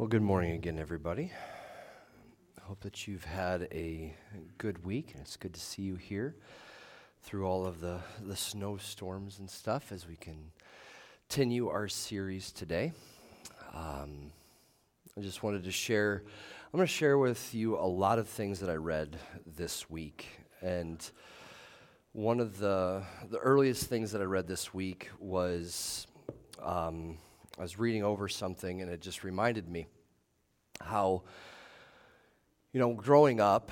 Well, good morning again, everybody. I hope that you've had a good week. and It's good to see you here through all of the, the snowstorms and stuff as we can continue our series today. Um, I just wanted to share, I'm going to share with you a lot of things that I read this week. And one of the, the earliest things that I read this week was. Um, I was reading over something and it just reminded me how, you know, growing up,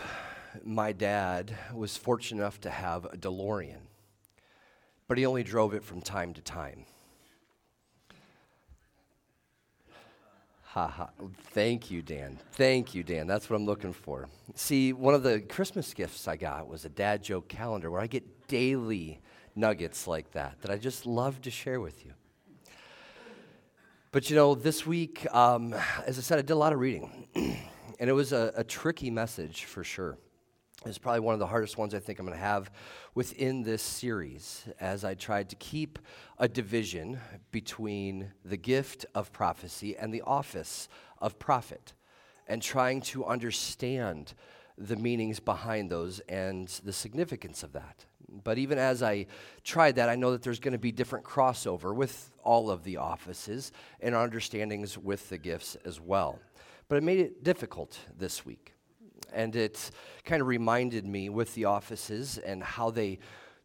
my dad was fortunate enough to have a DeLorean, but he only drove it from time to time. Ha ha. Thank you, Dan. Thank you, Dan. That's what I'm looking for. See, one of the Christmas gifts I got was a dad joke calendar where I get daily nuggets like that that I just love to share with you. But you know, this week, um, as I said, I did a lot of reading, and it was a, a tricky message for sure. It's probably one of the hardest ones I think I'm going to have within this series as I tried to keep a division between the gift of prophecy and the office of prophet and trying to understand the meanings behind those and the significance of that. But even as I tried that, I know that there's going to be different crossover with all of the offices and understandings with the gifts as well. But it made it difficult this week. And it kind of reminded me with the offices and how they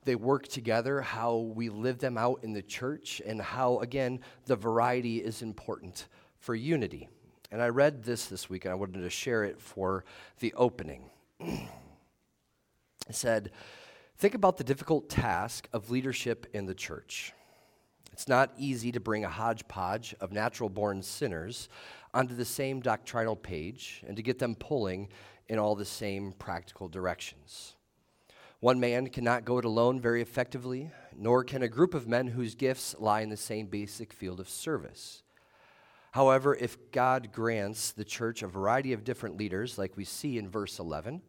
they work together, how we live them out in the church, and how, again, the variety is important for unity. And I read this this week, and I wanted to share it for the opening. it said, Think about the difficult task of leadership in the church. It's not easy to bring a hodgepodge of natural born sinners onto the same doctrinal page and to get them pulling in all the same practical directions. One man cannot go it alone very effectively, nor can a group of men whose gifts lie in the same basic field of service. However, if God grants the church a variety of different leaders, like we see in verse 11,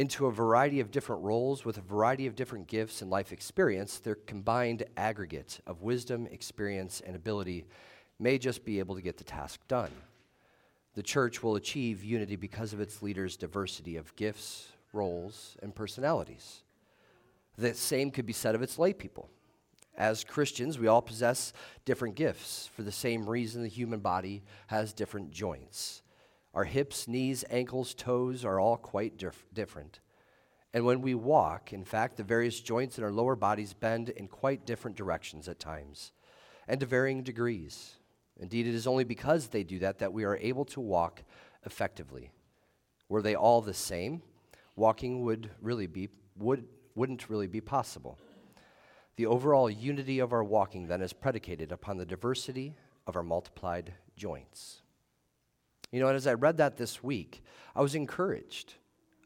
into a variety of different roles with a variety of different gifts and life experience, their combined aggregate of wisdom, experience, and ability may just be able to get the task done. The church will achieve unity because of its leaders' diversity of gifts, roles, and personalities. The same could be said of its lay people. As Christians, we all possess different gifts for the same reason the human body has different joints. Our hips, knees, ankles, toes are all quite dif- different. And when we walk, in fact, the various joints in our lower bodies bend in quite different directions at times and to varying degrees. Indeed, it is only because they do that that we are able to walk effectively. Were they all the same, walking would really be, would, wouldn't really be possible. The overall unity of our walking then is predicated upon the diversity of our multiplied joints. You know, and as I read that this week, I was encouraged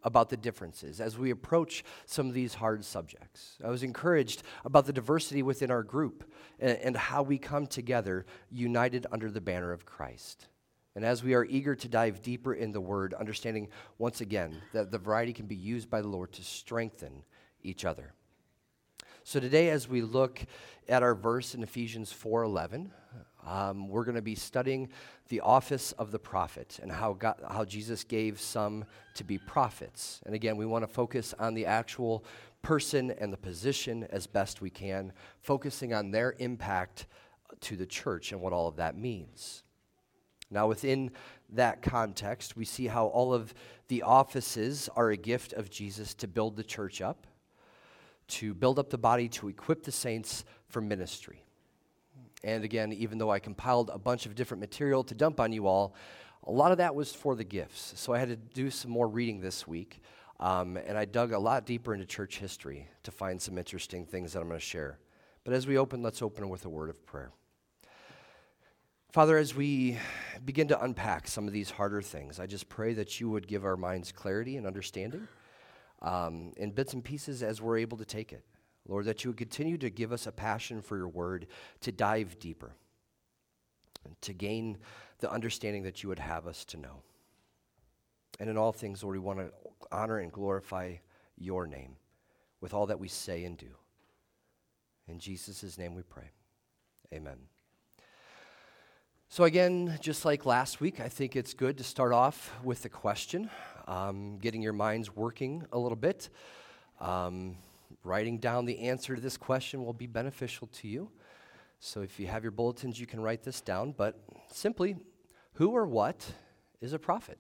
about the differences as we approach some of these hard subjects. I was encouraged about the diversity within our group and, and, how we come together united under the banner of Christ. And as we are eager to dive deeper in the Word, understanding once again that the variety can be used by the Lord to strengthen each other. So today, as we look at our verse in Ephesians 4:11, um, we're going to be studying the office of the prophet and how, God, how Jesus gave some to be prophets. And again, we want to focus on the actual person and the position as best we can, focusing on their impact to the church and what all of that means. Now, within that context, we see how all of the offices are a gift of Jesus to build the church up, to build up the body, to equip the saints for ministry. And again, even though I compiled a bunch of different material to dump on you all, a lot of that was for the gifts. So I had to do some more reading this week. Um, and I dug a lot deeper into church history to find some interesting things that I'm going to share. But as we open, let's open with a word of prayer. Father, as we begin to unpack some of these harder things, I just pray that you would give our minds clarity and understanding um, in bits and pieces as we're able to take it. Lord, that you would continue to give us a passion for your word, to dive deeper, and to gain the understanding that you would have us to know. And in all things, Lord, we want to honor and glorify your name with all that we say and do. In Jesus' name we pray. Amen. So, again, just like last week, I think it's good to start off with a question, um, getting your minds working a little bit. Um, writing down the answer to this question will be beneficial to you. So, if you have your bulletins, you can write this down. But simply, who or what is a prophet?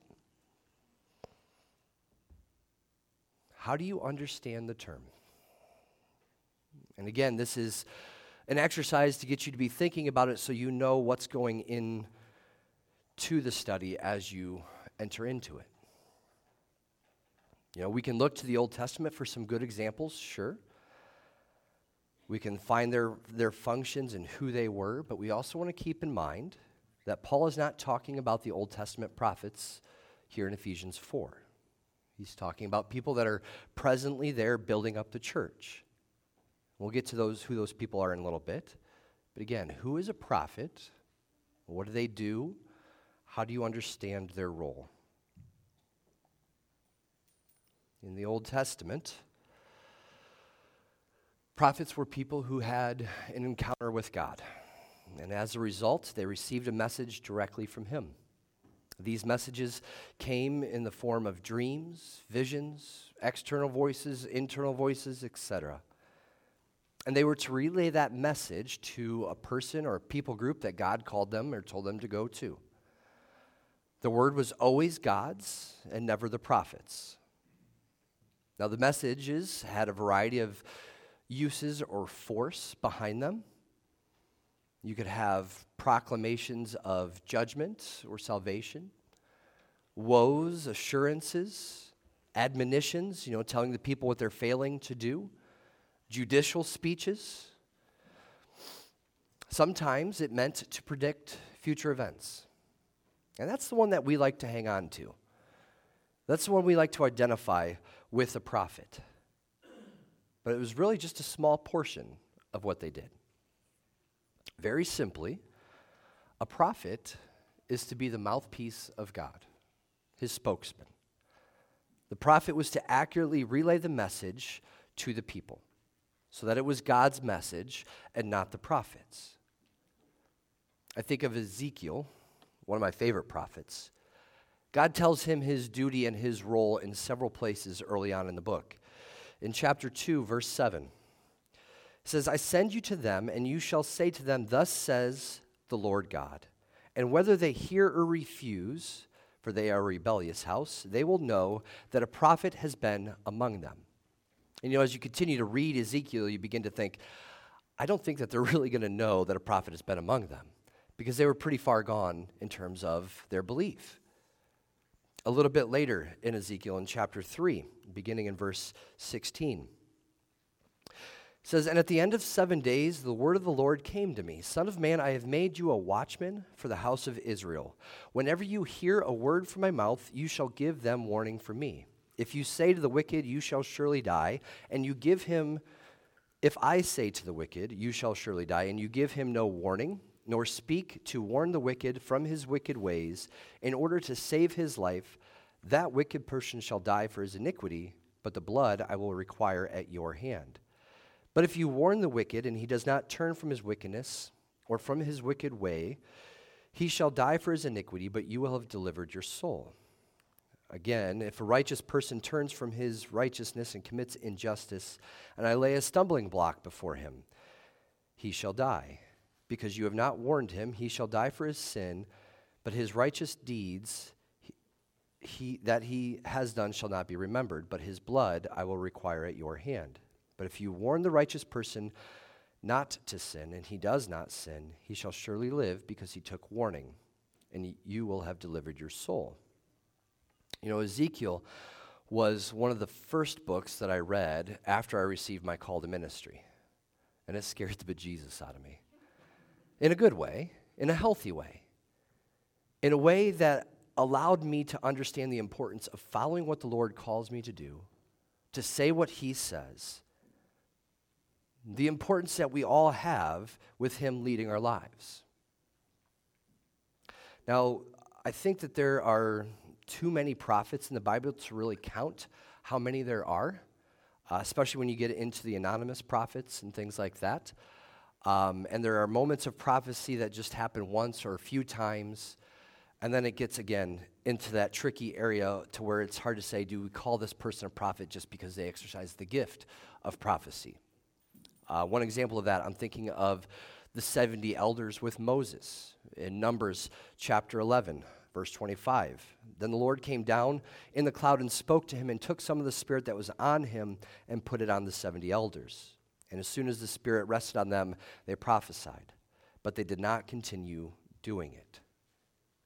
How do you understand the term? And again, this is an exercise to get you to be thinking about it so you know what's going in to the study as you enter into it. You know, we can look to the Old Testament for some good examples, sure. We can find their, their functions and who they were, but we also want to keep in mind that Paul is not talking about the Old Testament prophets here in Ephesians 4. He's talking about people that are presently there building up the church. We'll get to those who those people are in a little bit. But again, who is a prophet? What do they do? How do you understand their role? In the Old Testament, prophets were people who had an encounter with God. And as a result, they received a message directly from Him. These messages came in the form of dreams, visions, external voices, internal voices, etc. And they were to relay that message to a person or a people group that God called them or told them to go to. The word was always God's and never the prophet's. Now, the messages had a variety of uses or force behind them. You could have proclamations of judgment or salvation, woes, assurances, admonitions, you know, telling the people what they're failing to do judicial speeches. Sometimes it meant to predict future events. And that's the one that we like to hang on to. That's the one we like to identify with a prophet. But it was really just a small portion of what they did. Very simply, a prophet is to be the mouthpiece of God, his spokesman. The prophet was to accurately relay the message to the people so that it was God's message and not the prophets. I think of Ezekiel, one of my favorite prophets. God tells him his duty and his role in several places early on in the book. In chapter 2, verse 7, it says, I send you to them, and you shall say to them, Thus says the Lord God. And whether they hear or refuse, for they are a rebellious house, they will know that a prophet has been among them. And you know, as you continue to read Ezekiel, you begin to think, I don't think that they're really going to know that a prophet has been among them because they were pretty far gone in terms of their belief. A little bit later in Ezekiel, in chapter 3, beginning in verse 16, says, And at the end of seven days, the word of the Lord came to me Son of man, I have made you a watchman for the house of Israel. Whenever you hear a word from my mouth, you shall give them warning for me. If you say to the wicked, You shall surely die, and you give him, if I say to the wicked, You shall surely die, and you give him no warning, nor speak to warn the wicked from his wicked ways, in order to save his life, that wicked person shall die for his iniquity, but the blood I will require at your hand. But if you warn the wicked, and he does not turn from his wickedness, or from his wicked way, he shall die for his iniquity, but you will have delivered your soul. Again, if a righteous person turns from his righteousness and commits injustice, and I lay a stumbling block before him, he shall die. Because you have not warned him, he shall die for his sin, but his righteous deeds he, he, that he has done shall not be remembered, but his blood I will require at your hand. But if you warn the righteous person not to sin, and he does not sin, he shall surely live because he took warning, and you will have delivered your soul. You know, Ezekiel was one of the first books that I read after I received my call to ministry. And it scared the bejesus out of me. In a good way, in a healthy way, in a way that allowed me to understand the importance of following what the Lord calls me to do, to say what He says, the importance that we all have with Him leading our lives. Now, I think that there are too many prophets in the Bible to really count how many there are, uh, especially when you get into the anonymous prophets and things like that. Um, and there are moments of prophecy that just happen once or a few times. And then it gets again into that tricky area to where it's hard to say, do we call this person a prophet just because they exercise the gift of prophecy? Uh, one example of that, I'm thinking of the 70 elders with Moses in Numbers chapter 11, verse 25. Then the Lord came down in the cloud and spoke to him and took some of the spirit that was on him and put it on the 70 elders. And as soon as the Spirit rested on them, they prophesied. But they did not continue doing it.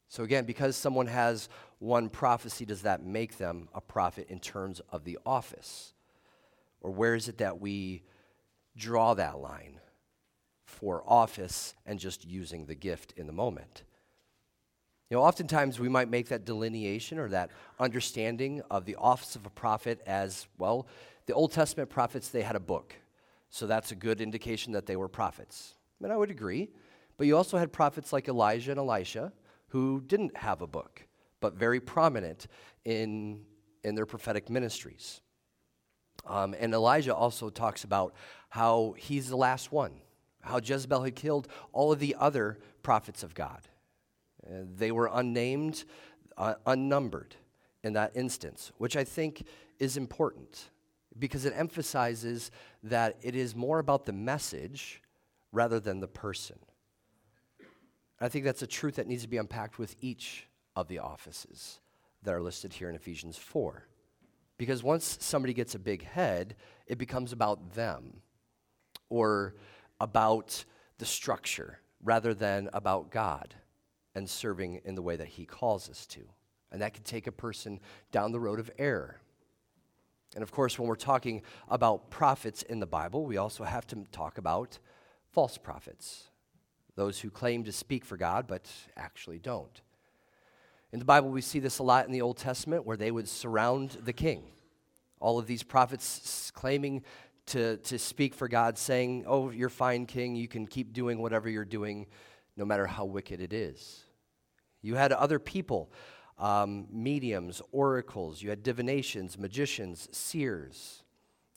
So, again, because someone has one prophecy, does that make them a prophet in terms of the office? Or where is it that we draw that line for office and just using the gift in the moment? You know, oftentimes we might make that delineation or that understanding of the office of a prophet as well, the Old Testament prophets, they had a book. So that's a good indication that they were prophets. And I would agree. But you also had prophets like Elijah and Elisha who didn't have a book, but very prominent in, in their prophetic ministries. Um, and Elijah also talks about how he's the last one, how Jezebel had killed all of the other prophets of God. Uh, they were unnamed, uh, unnumbered in that instance, which I think is important because it emphasizes that it is more about the message rather than the person. I think that's a truth that needs to be unpacked with each of the offices that are listed here in Ephesians 4. Because once somebody gets a big head, it becomes about them or about the structure rather than about God and serving in the way that He calls us to. And that can take a person down the road of error. And of course, when we're talking about prophets in the Bible, we also have to talk about false prophets, those who claim to speak for God but actually don't. In the Bible, we see this a lot in the Old Testament where they would surround the king. All of these prophets claiming to, to speak for God, saying, Oh, you're fine, king. You can keep doing whatever you're doing, no matter how wicked it is. You had other people um, mediums, oracles, you had divinations, magicians, seers,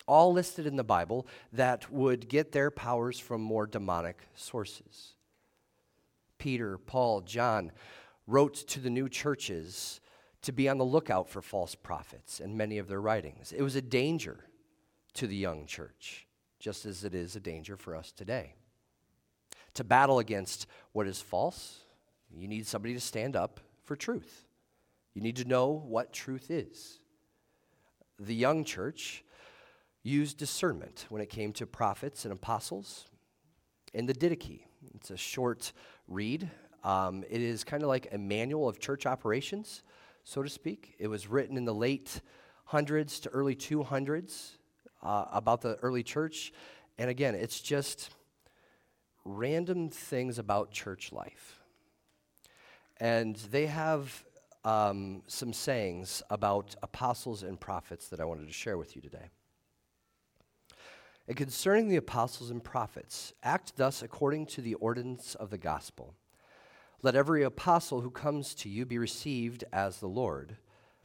all listed in the Bible that would get their powers from more demonic sources. Peter, Paul, John wrote to the new churches to be on the lookout for false prophets in many of their writings. It was a danger to the young church, just as it is a danger for us today. To battle against what is false, you need somebody to stand up for truth. You need to know what truth is. The young church used discernment when it came to prophets and apostles. In the Didache, it's a short read. Um, it is kind of like a manual of church operations, so to speak. It was written in the late hundreds to early 200s uh, about the early church. And again, it's just random things about church life. And they have um, some sayings about apostles and prophets that I wanted to share with you today. And concerning the apostles and prophets, act thus according to the ordinance of the gospel. Let every apostle who comes to you be received as the Lord,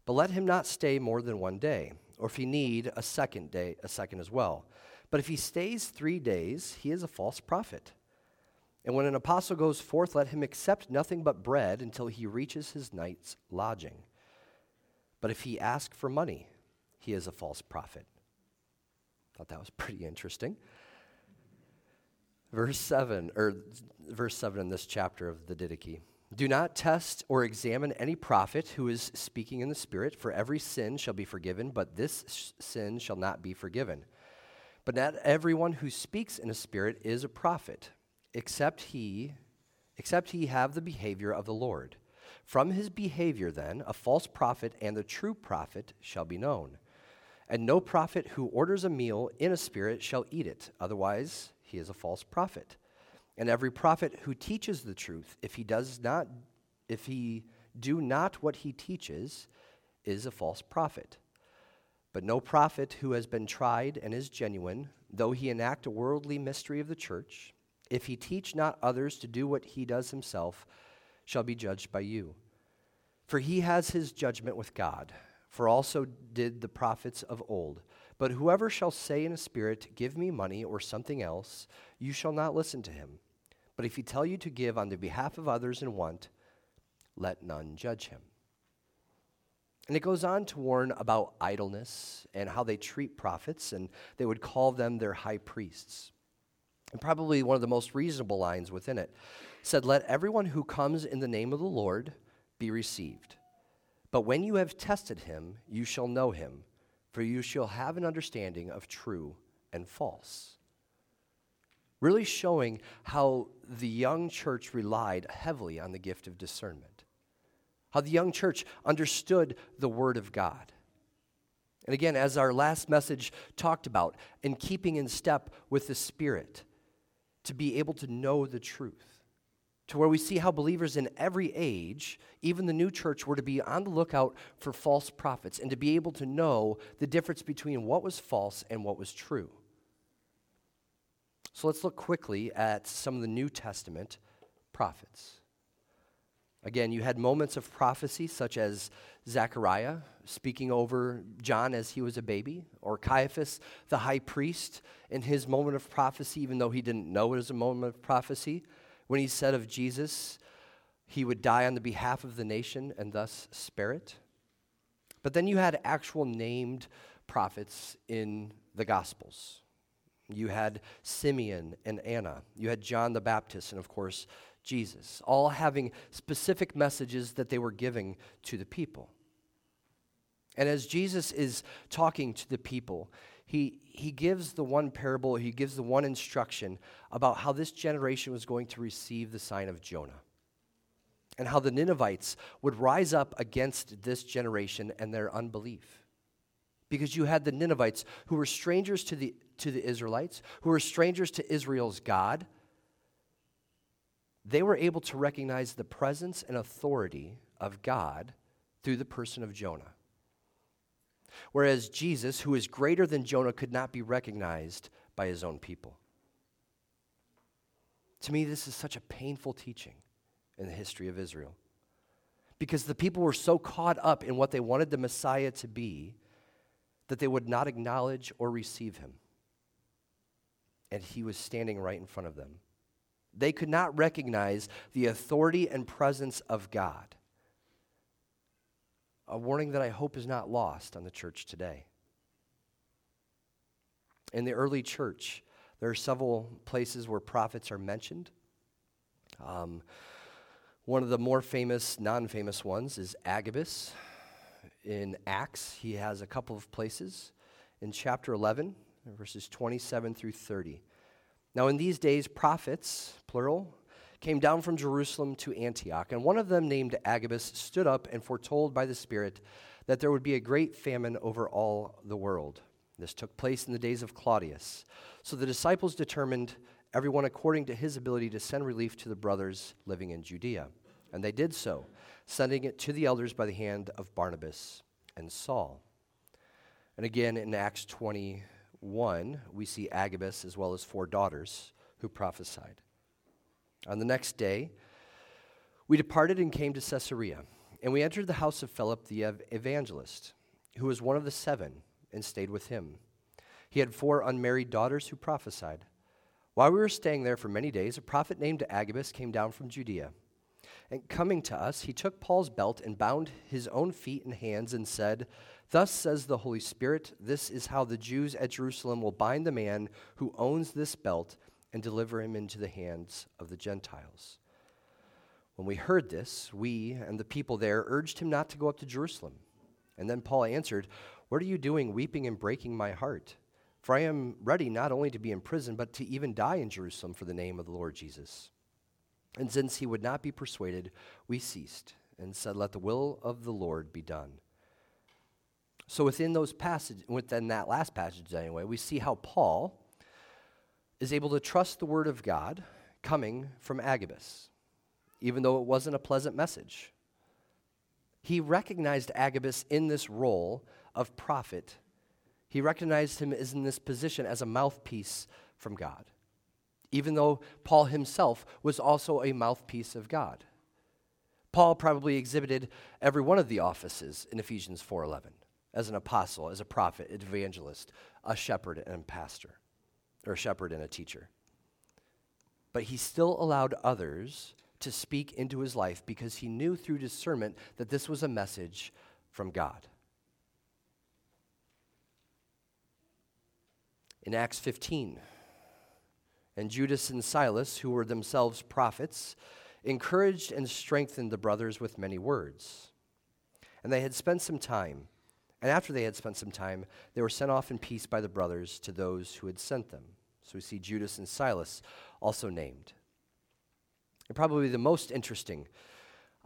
but let him not stay more than one day, or if he need a second day, a second as well. But if he stays three days, he is a false prophet and when an apostle goes forth, let him accept nothing but bread until he reaches his night's lodging. But if he ask for money, he is a false prophet. Thought that was pretty interesting. Verse 7, or verse 7 in this chapter of the Didache. Do not test or examine any prophet who is speaking in the Spirit, for every sin shall be forgiven, but this sh- sin shall not be forgiven. But not everyone who speaks in a spirit is a prophet except he except he have the behavior of the Lord. From his behavior, then, a false prophet and the true prophet shall be known. And no prophet who orders a meal in a spirit shall eat it, otherwise, he is a false prophet. And every prophet who teaches the truth, if he does not, if he do not what he teaches, is a false prophet. But no prophet who has been tried and is genuine, though he enact a worldly mystery of the church, if he teach not others to do what he does himself, shall be judged by you. For he has his judgment with God. For also did the prophets of old. But whoever shall say in a spirit, Give me money or something else, you shall not listen to him. But if he tell you to give on the behalf of others in want, let none judge him. And it goes on to warn about idleness and how they treat prophets, and they would call them their high priests. And probably one of the most reasonable lines within it said, Let everyone who comes in the name of the Lord be received. But when you have tested him, you shall know him for you shall have an understanding of true and false. Really showing how the young church relied heavily on the gift of discernment, how the young church understood the Word of God. And again, as our last message talked about, in keeping in step with the Spirit, to be able to know the truth to where we see how believers in every age, even the new church, were to be on the lookout for false prophets and to be able to know the difference between what was false and what was true. So let's look quickly at some of the New Testament prophets. Again, you had moments of prophecy, such as Zechariah speaking over John as he was a baby, or Caiaphas, the high priest, in his moment of prophecy, even though he didn't know it was a moment of prophecy when he said of Jesus, he would die on the behalf of the nation and thus spare it. But then you had actual named prophets in the Gospels. You had Simeon and Anna. You had John the Baptist, and of course, Jesus, all having specific messages that they were giving to the people. And as Jesus is talking to the people, he, he gives the one parable, he gives the one instruction about how this generation was going to receive the sign of Jonah and how the Ninevites would rise up against this generation and their unbelief. Because you had the Ninevites who were strangers to the, to the Israelites, who were strangers to Israel's God. They were able to recognize the presence and authority of God through the person of Jonah. Whereas Jesus, who is greater than Jonah, could not be recognized by his own people. To me, this is such a painful teaching in the history of Israel. Because the people were so caught up in what they wanted the Messiah to be that they would not acknowledge or receive him. And he was standing right in front of them. They could not recognize the authority and presence of God a warning that I hope is not lost on the church today. In the early church, there are several places where prophets are mentioned. Um, one of the more famous, non famous ones is Agabus in Acts. He has a couple of places in chapter 11, verses 27 through 30. Now, in these days, prophets, plural, came down from Jerusalem to Antioch, and one of them, named Agabus, stood up and foretold by the Spirit that there would be a great famine over all the world. This took place in the days of Claudius. So the disciples determined, everyone according to his ability, to send relief to the brothers living in Judea. And they did so, sending it to the elders by the hand of Barnabas and Saul. And again, in Acts 21, we see Agabus as well as four daughters who prophesied. On the next day, we departed and came to Caesarea, and we entered the house of Philip the evangelist, who was one of the seven, and stayed with him. He had four unmarried daughters who prophesied. While we were staying there for many days, a prophet named Agabus came down from Judea. And coming to us, he took Paul's belt and bound his own feet and hands and said, Thus says the Holy Spirit, this is how the Jews at Jerusalem will bind the man who owns this belt and deliver him into the hands of the Gentiles. When we heard this, we and the people there urged him not to go up to Jerusalem. And then Paul answered, What are you doing, weeping and breaking my heart? For I am ready not only to be in prison, but to even die in Jerusalem for the name of the Lord Jesus. And since he would not be persuaded, we ceased and said, Let the will of the Lord be done. So within those passages, within that last passage anyway, we see how Paul is able to trust the word of God coming from Agabus, even though it wasn't a pleasant message. He recognized Agabus in this role of prophet. He recognized him as in this position as a mouthpiece from God, even though Paul himself was also a mouthpiece of God. Paul probably exhibited every one of the offices in Ephesians 4:11 as an apostle, as a prophet, evangelist, a shepherd, and pastor, or a shepherd and a teacher. But he still allowed others to speak into his life because he knew through discernment that this was a message from God. In Acts 15, and Judas and Silas, who were themselves prophets, encouraged and strengthened the brothers with many words. And they had spent some time, and after they had spent some time, they were sent off in peace by the brothers to those who had sent them. So we see Judas and Silas also named. And probably the most interesting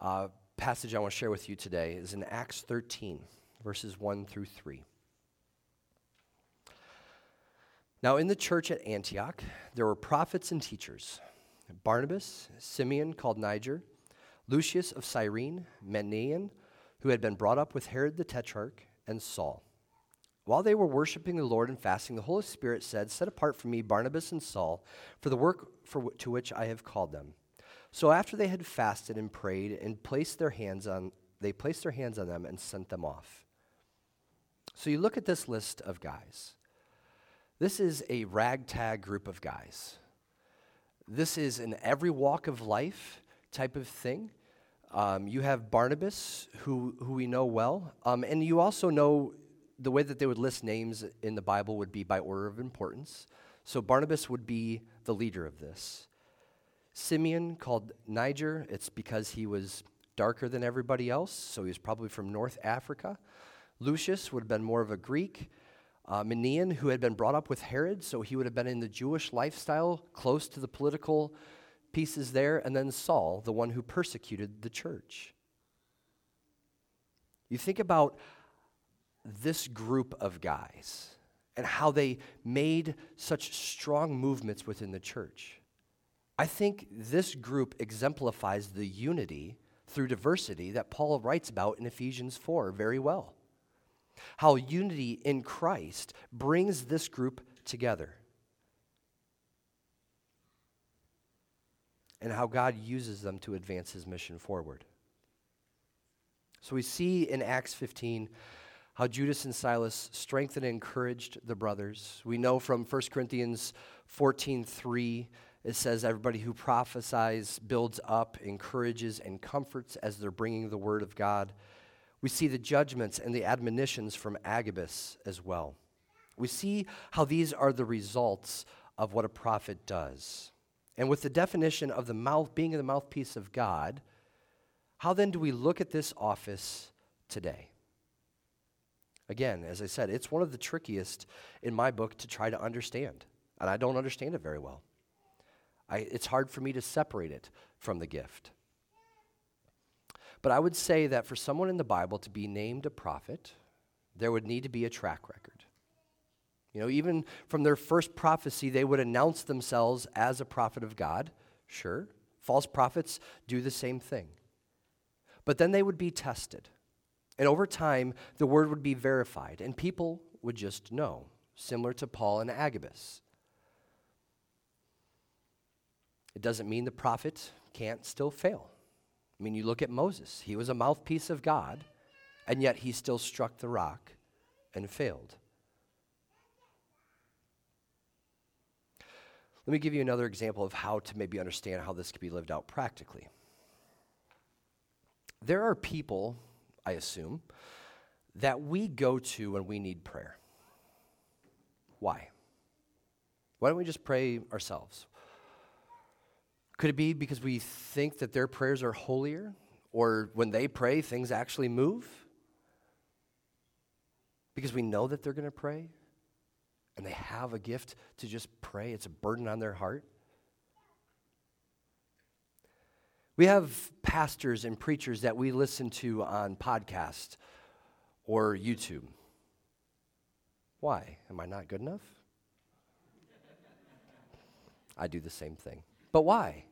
uh, passage I want to share with you today is in Acts 13, verses 1 through 3. Now, in the church at Antioch, there were prophets and teachers Barnabas, Simeon called Niger, Lucius of Cyrene, Manaen, who had been brought up with Herod the Tetrarch, and Saul. While they were worshiping the Lord and fasting, the Holy Spirit said, Set apart for me Barnabas and Saul for the work for w- to which I have called them. So after they had fasted and prayed and placed their hands on, they placed their hands on them and sent them off. So you look at this list of guys. This is a ragtag group of guys. This is an every walk of life type of thing. Um, you have Barnabas, who, who we know well, um, and you also know the way that they would list names in the Bible would be by order of importance. So Barnabas would be the leader of this. Simeon, called Niger, it's because he was darker than everybody else, so he was probably from North Africa. Lucius would have been more of a Greek. Uh, Manaen, who had been brought up with Herod, so he would have been in the Jewish lifestyle, close to the political pieces there. And then Saul, the one who persecuted the church. You think about this group of guys and how they made such strong movements within the church. I think this group exemplifies the unity through diversity that Paul writes about in Ephesians 4 very well how unity in Christ brings this group together. And how God uses them to advance his mission forward. So we see in Acts 15 how Judas and Silas strengthened and encouraged the brothers. We know from 1 Corinthians 14:3 it says everybody who prophesies builds up, encourages and comforts as they're bringing the word of God. We see the judgments and the admonitions from Agabus as well. We see how these are the results of what a prophet does. And with the definition of the mouth being the mouthpiece of God, how then do we look at this office today? Again, as I said, it's one of the trickiest in my book to try to understand, and I don't understand it very well. I, it's hard for me to separate it from the gift. But I would say that for someone in the Bible to be named a prophet, there would need to be a track record. You know, even from their first prophecy, they would announce themselves as a prophet of God. Sure, false prophets do the same thing. But then they would be tested. And over time, the word would be verified, and people would just know, similar to Paul and Agabus. It doesn't mean the prophet can't still fail. I mean, you look at Moses, he was a mouthpiece of God, and yet he still struck the rock and failed. Let me give you another example of how to maybe understand how this could be lived out practically. There are people, I assume, that we go to when we need prayer. Why? Why don't we just pray ourselves? Could it be because we think that their prayers are holier? Or when they pray, things actually move? Because we know that they're going to pray and they have a gift to just pray, it's a burden on their heart. We have pastors and preachers that we listen to on podcast or YouTube. Why? Am I not good enough? I do the same thing. But why?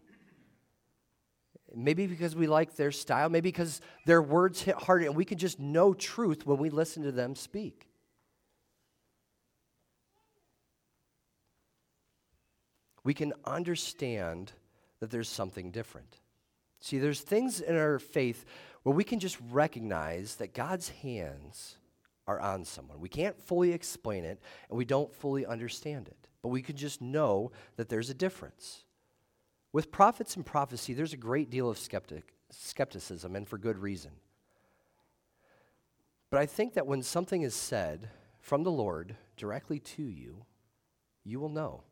Maybe because we like their style, maybe because their words hit hard and we can just know truth when we listen to them speak. We can understand that there's something different. See, there's things in our faith where we can just recognize that God's hands are on someone. We can't fully explain it, and we don't fully understand it, but we can just know that there's a difference. With prophets and prophecy, there's a great deal of skeptic, skepticism, and for good reason. But I think that when something is said from the Lord directly to you, you will know.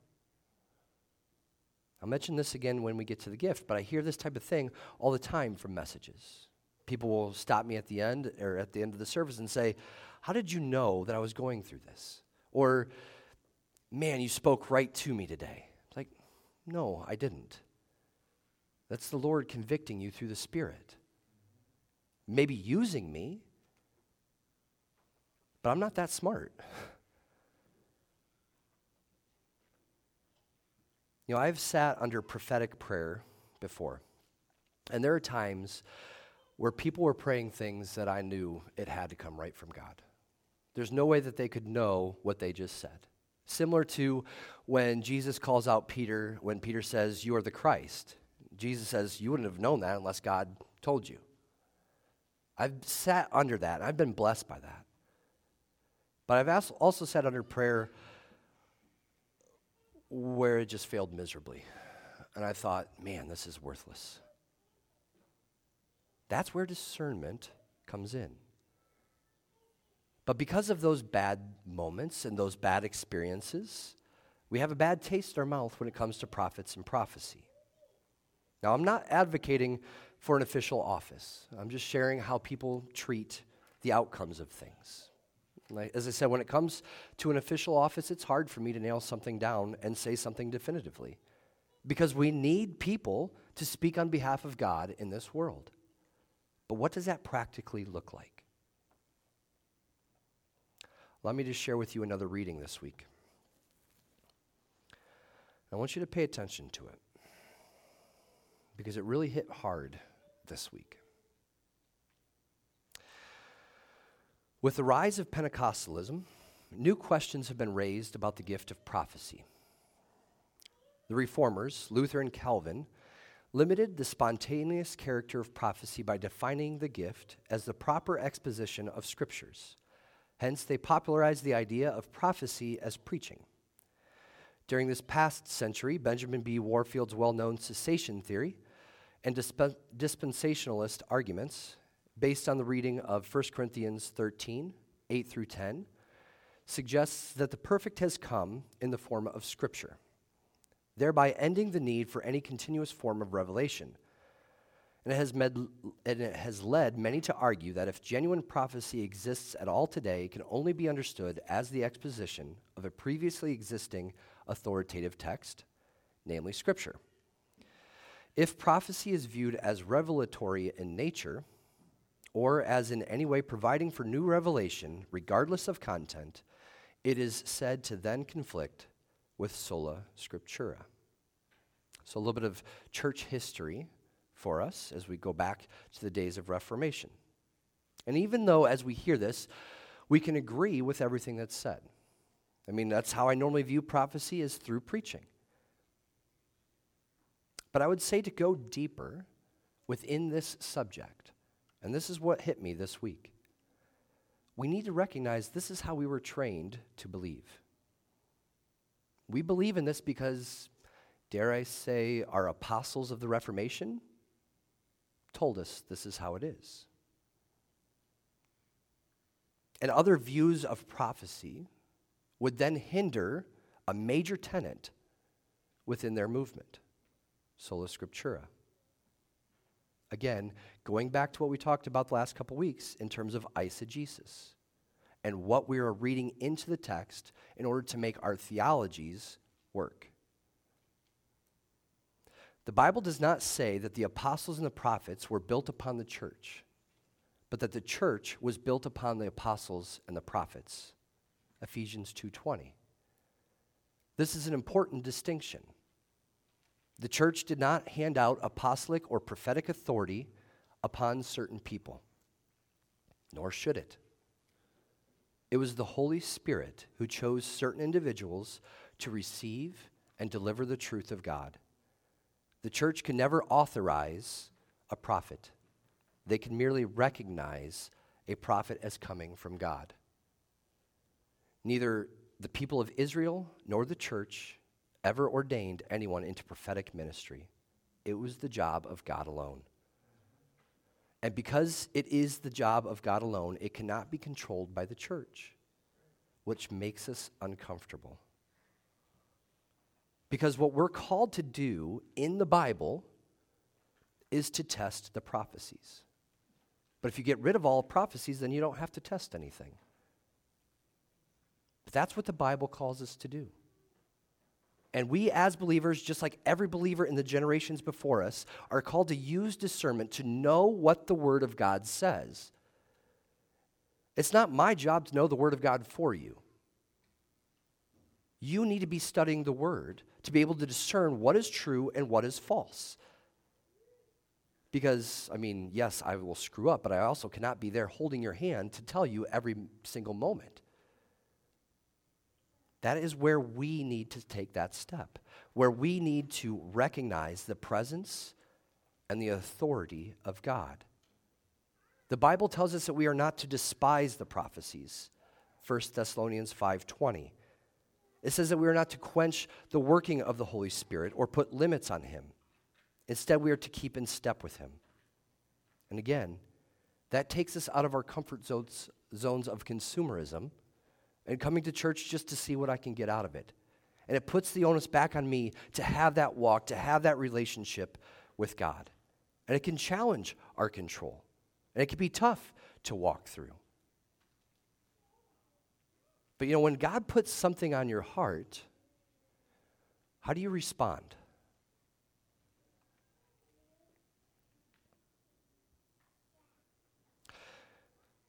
I'll mention this again when we get to the gift, but I hear this type of thing all the time from messages. People will stop me at the end or at the end of the service and say, How did you know that I was going through this? Or, Man, you spoke right to me today. It's like, No, I didn't. That's the Lord convicting you through the Spirit. Maybe using me, but I'm not that smart. You know, I've sat under prophetic prayer before, and there are times where people were praying things that I knew it had to come right from God. There's no way that they could know what they just said. Similar to when Jesus calls out Peter, when Peter says, You are the Christ. Jesus says, You wouldn't have known that unless God told you. I've sat under that, and I've been blessed by that. But I've also sat under prayer where it just failed miserably. And I thought, man, this is worthless. That's where discernment comes in. But because of those bad moments and those bad experiences, we have a bad taste in our mouth when it comes to prophets and prophecy. Now, I'm not advocating for an official office, I'm just sharing how people treat the outcomes of things. As I said, when it comes to an official office, it's hard for me to nail something down and say something definitively because we need people to speak on behalf of God in this world. But what does that practically look like? Let me just share with you another reading this week. I want you to pay attention to it because it really hit hard this week. With the rise of Pentecostalism, new questions have been raised about the gift of prophecy. The reformers, Luther and Calvin, limited the spontaneous character of prophecy by defining the gift as the proper exposition of scriptures. Hence, they popularized the idea of prophecy as preaching. During this past century, Benjamin B. Warfield's well known cessation theory and disp- dispensationalist arguments based on the reading of 1 Corinthians 13, 8 through 10, suggests that the perfect has come in the form of Scripture, thereby ending the need for any continuous form of revelation. And it, has med, and it has led many to argue that if genuine prophecy exists at all today, it can only be understood as the exposition of a previously existing authoritative text, namely Scripture. If prophecy is viewed as revelatory in nature, or as in any way providing for new revelation, regardless of content, it is said to then conflict with sola scriptura. So, a little bit of church history for us as we go back to the days of Reformation. And even though, as we hear this, we can agree with everything that's said. I mean, that's how I normally view prophecy is through preaching. But I would say to go deeper within this subject, and this is what hit me this week. We need to recognize this is how we were trained to believe. We believe in this because, dare I say, our apostles of the Reformation told us this is how it is. And other views of prophecy would then hinder a major tenet within their movement sola scriptura. Again, going back to what we talked about the last couple weeks in terms of eisegesis and what we are reading into the text in order to make our theologies work. The Bible does not say that the apostles and the prophets were built upon the church, but that the church was built upon the apostles and the prophets. Ephesians 2:20. This is an important distinction. The church did not hand out apostolic or prophetic authority upon certain people, nor should it. It was the Holy Spirit who chose certain individuals to receive and deliver the truth of God. The church can never authorize a prophet, they can merely recognize a prophet as coming from God. Neither the people of Israel nor the church ever ordained anyone into prophetic ministry. It was the job of God alone. And because it is the job of God alone, it cannot be controlled by the church, which makes us uncomfortable. Because what we're called to do in the Bible is to test the prophecies. But if you get rid of all prophecies, then you don't have to test anything. But that's what the Bible calls us to do. And we, as believers, just like every believer in the generations before us, are called to use discernment to know what the Word of God says. It's not my job to know the Word of God for you. You need to be studying the Word to be able to discern what is true and what is false. Because, I mean, yes, I will screw up, but I also cannot be there holding your hand to tell you every single moment. That is where we need to take that step, where we need to recognize the presence and the authority of God. The Bible tells us that we are not to despise the prophecies. 1 Thessalonians 5:20. It says that we are not to quench the working of the Holy Spirit or put limits on him. Instead, we are to keep in step with him. And again, that takes us out of our comfort zones, zones of consumerism and coming to church just to see what I can get out of it. And it puts the onus back on me to have that walk, to have that relationship with God. And it can challenge our control. And it can be tough to walk through. But you know, when God puts something on your heart, how do you respond?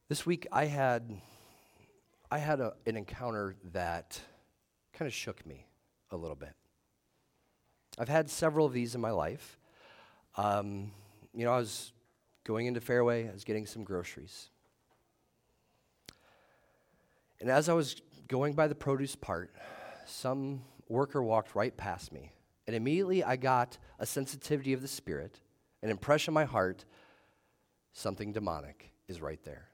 This week I had I had a, an encounter that kind of shook me a little bit. I've had several of these in my life. Um, you know, I was going into Fairway, I was getting some groceries. And as I was going by the produce part, some worker walked right past me. And immediately I got a sensitivity of the Spirit, an impression in my heart something demonic is right there.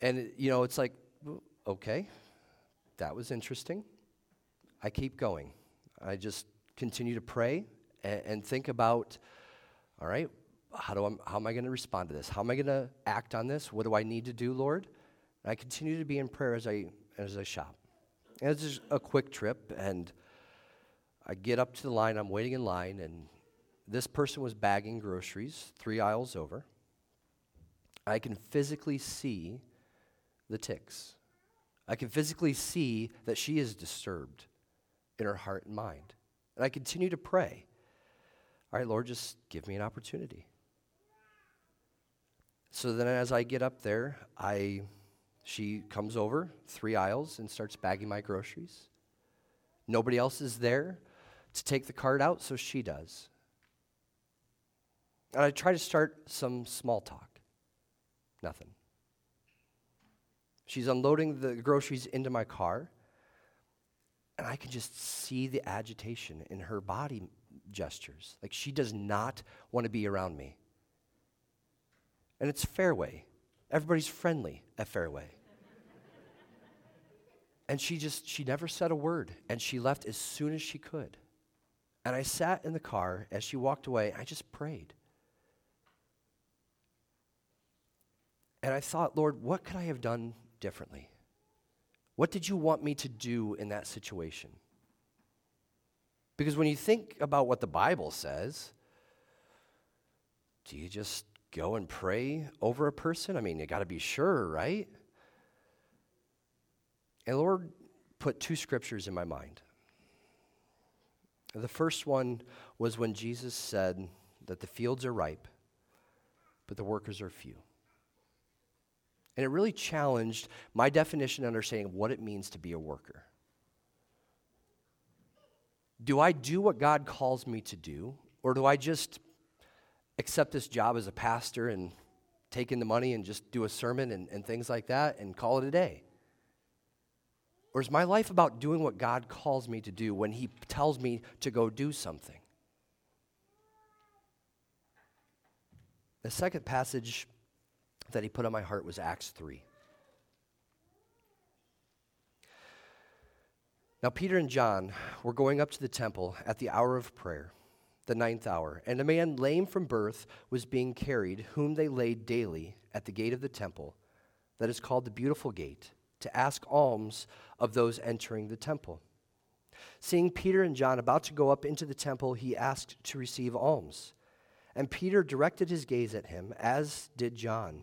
And, you know, it's like, okay, that was interesting. I keep going. I just continue to pray and, and think about, all right, how, do I, how am I going to respond to this? How am I going to act on this? What do I need to do, Lord? And I continue to be in prayer as I, as I shop. And it's just a quick trip, and I get up to the line, I'm waiting in line, and this person was bagging groceries three aisles over. I can physically see the tics. I can physically see that she is disturbed in her heart and mind. And I continue to pray. All right, Lord, just give me an opportunity. So then as I get up there, I she comes over three aisles and starts bagging my groceries. Nobody else is there to take the cart out, so she does. And I try to start some small talk. Nothing. She's unloading the groceries into my car, and I can just see the agitation in her body gestures. Like she does not want to be around me. And it's Fairway. Everybody's friendly at Fairway. and she just, she never said a word, and she left as soon as she could. And I sat in the car as she walked away, I just prayed. And I thought, Lord, what could I have done differently? What did you want me to do in that situation? Because when you think about what the Bible says, do you just go and pray over a person? I mean, you got to be sure, right? And the Lord put two scriptures in my mind. The first one was when Jesus said that the fields are ripe, but the workers are few. And it really challenged my definition and understanding of what it means to be a worker. Do I do what God calls me to do, or do I just accept this job as a pastor and take in the money and just do a sermon and, and things like that and call it a day? Or is my life about doing what God calls me to do when He tells me to go do something? The second passage that he put on my heart was Acts 3. Now, Peter and John were going up to the temple at the hour of prayer, the ninth hour, and a man lame from birth was being carried, whom they laid daily at the gate of the temple, that is called the Beautiful Gate, to ask alms of those entering the temple. Seeing Peter and John about to go up into the temple, he asked to receive alms. And Peter directed his gaze at him, as did John,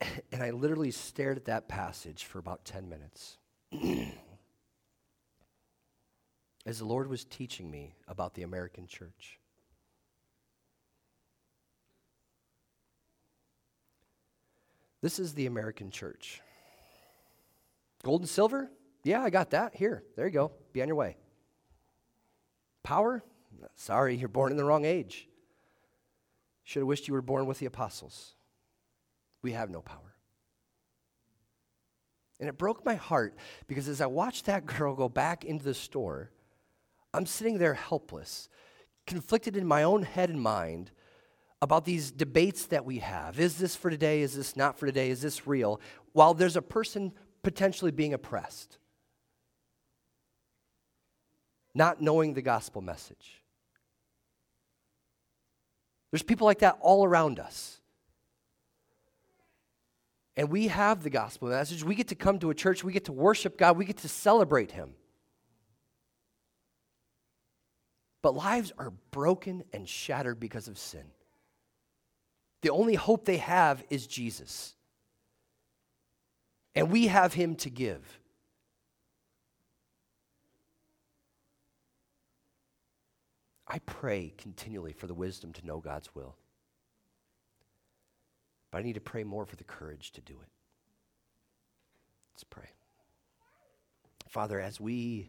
And I literally stared at that passage for about 10 minutes. as the Lord was teaching me about the American church. This is the American church. Gold and silver? Yeah, I got that. Here, there you go. Be on your way. Power? Sorry, you're born in the wrong age. Should have wished you were born with the apostles. We have no power. And it broke my heart because as I watched that girl go back into the store, I'm sitting there helpless, conflicted in my own head and mind about these debates that we have. Is this for today? Is this not for today? Is this real? While there's a person potentially being oppressed, not knowing the gospel message. There's people like that all around us. And we have the gospel message. We get to come to a church, we get to worship God, we get to celebrate Him. But lives are broken and shattered because of sin. The only hope they have is Jesus. And we have Him to give. I pray continually for the wisdom to know God's will. But I need to pray more for the courage to do it. Let's pray. Father, as we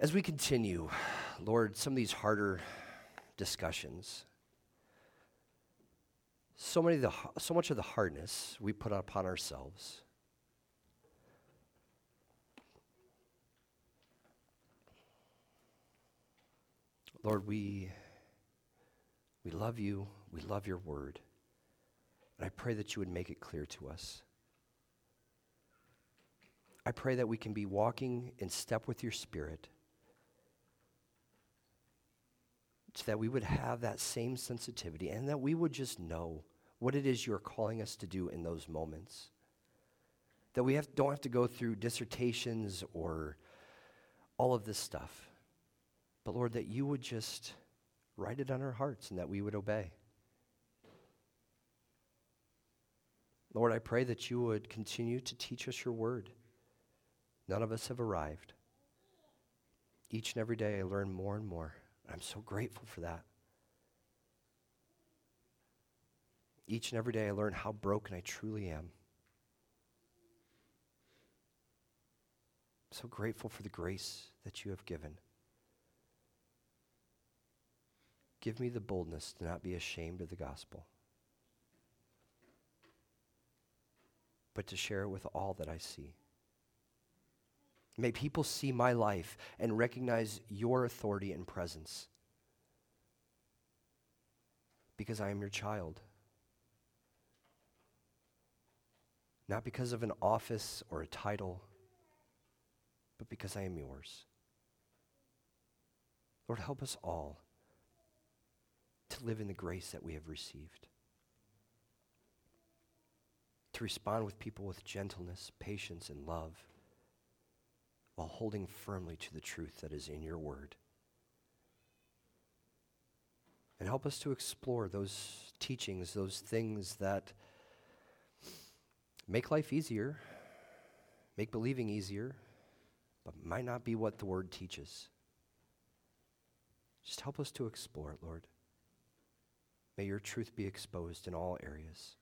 as we continue, Lord, some of these harder discussions, so, many the, so much of the hardness we put upon ourselves. Lord, we, we love you. We love your word. And I pray that you would make it clear to us. I pray that we can be walking in step with your spirit so that we would have that same sensitivity and that we would just know what it is you're calling us to do in those moments. That we have, don't have to go through dissertations or all of this stuff. But Lord, that you would just write it on our hearts and that we would obey. Lord, I pray that you would continue to teach us your word. None of us have arrived. Each and every day I learn more and more. I'm so grateful for that. Each and every day I learn how broken I truly am. So grateful for the grace that you have given. Give me the boldness to not be ashamed of the gospel, but to share it with all that I see. May people see my life and recognize your authority and presence because I am your child. Not because of an office or a title, but because I am yours. Lord, help us all to live in the grace that we have received, to respond with people with gentleness, patience, and love while holding firmly to the truth that is in your word. And help us to explore those teachings, those things that make life easier, make believing easier, but might not be what the word teaches. Just help us to explore it, Lord. May your truth be exposed in all areas.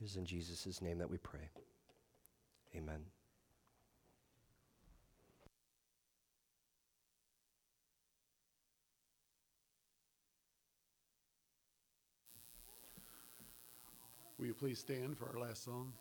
It is in Jesus' name that we pray. Amen. Will you please stand for our last song?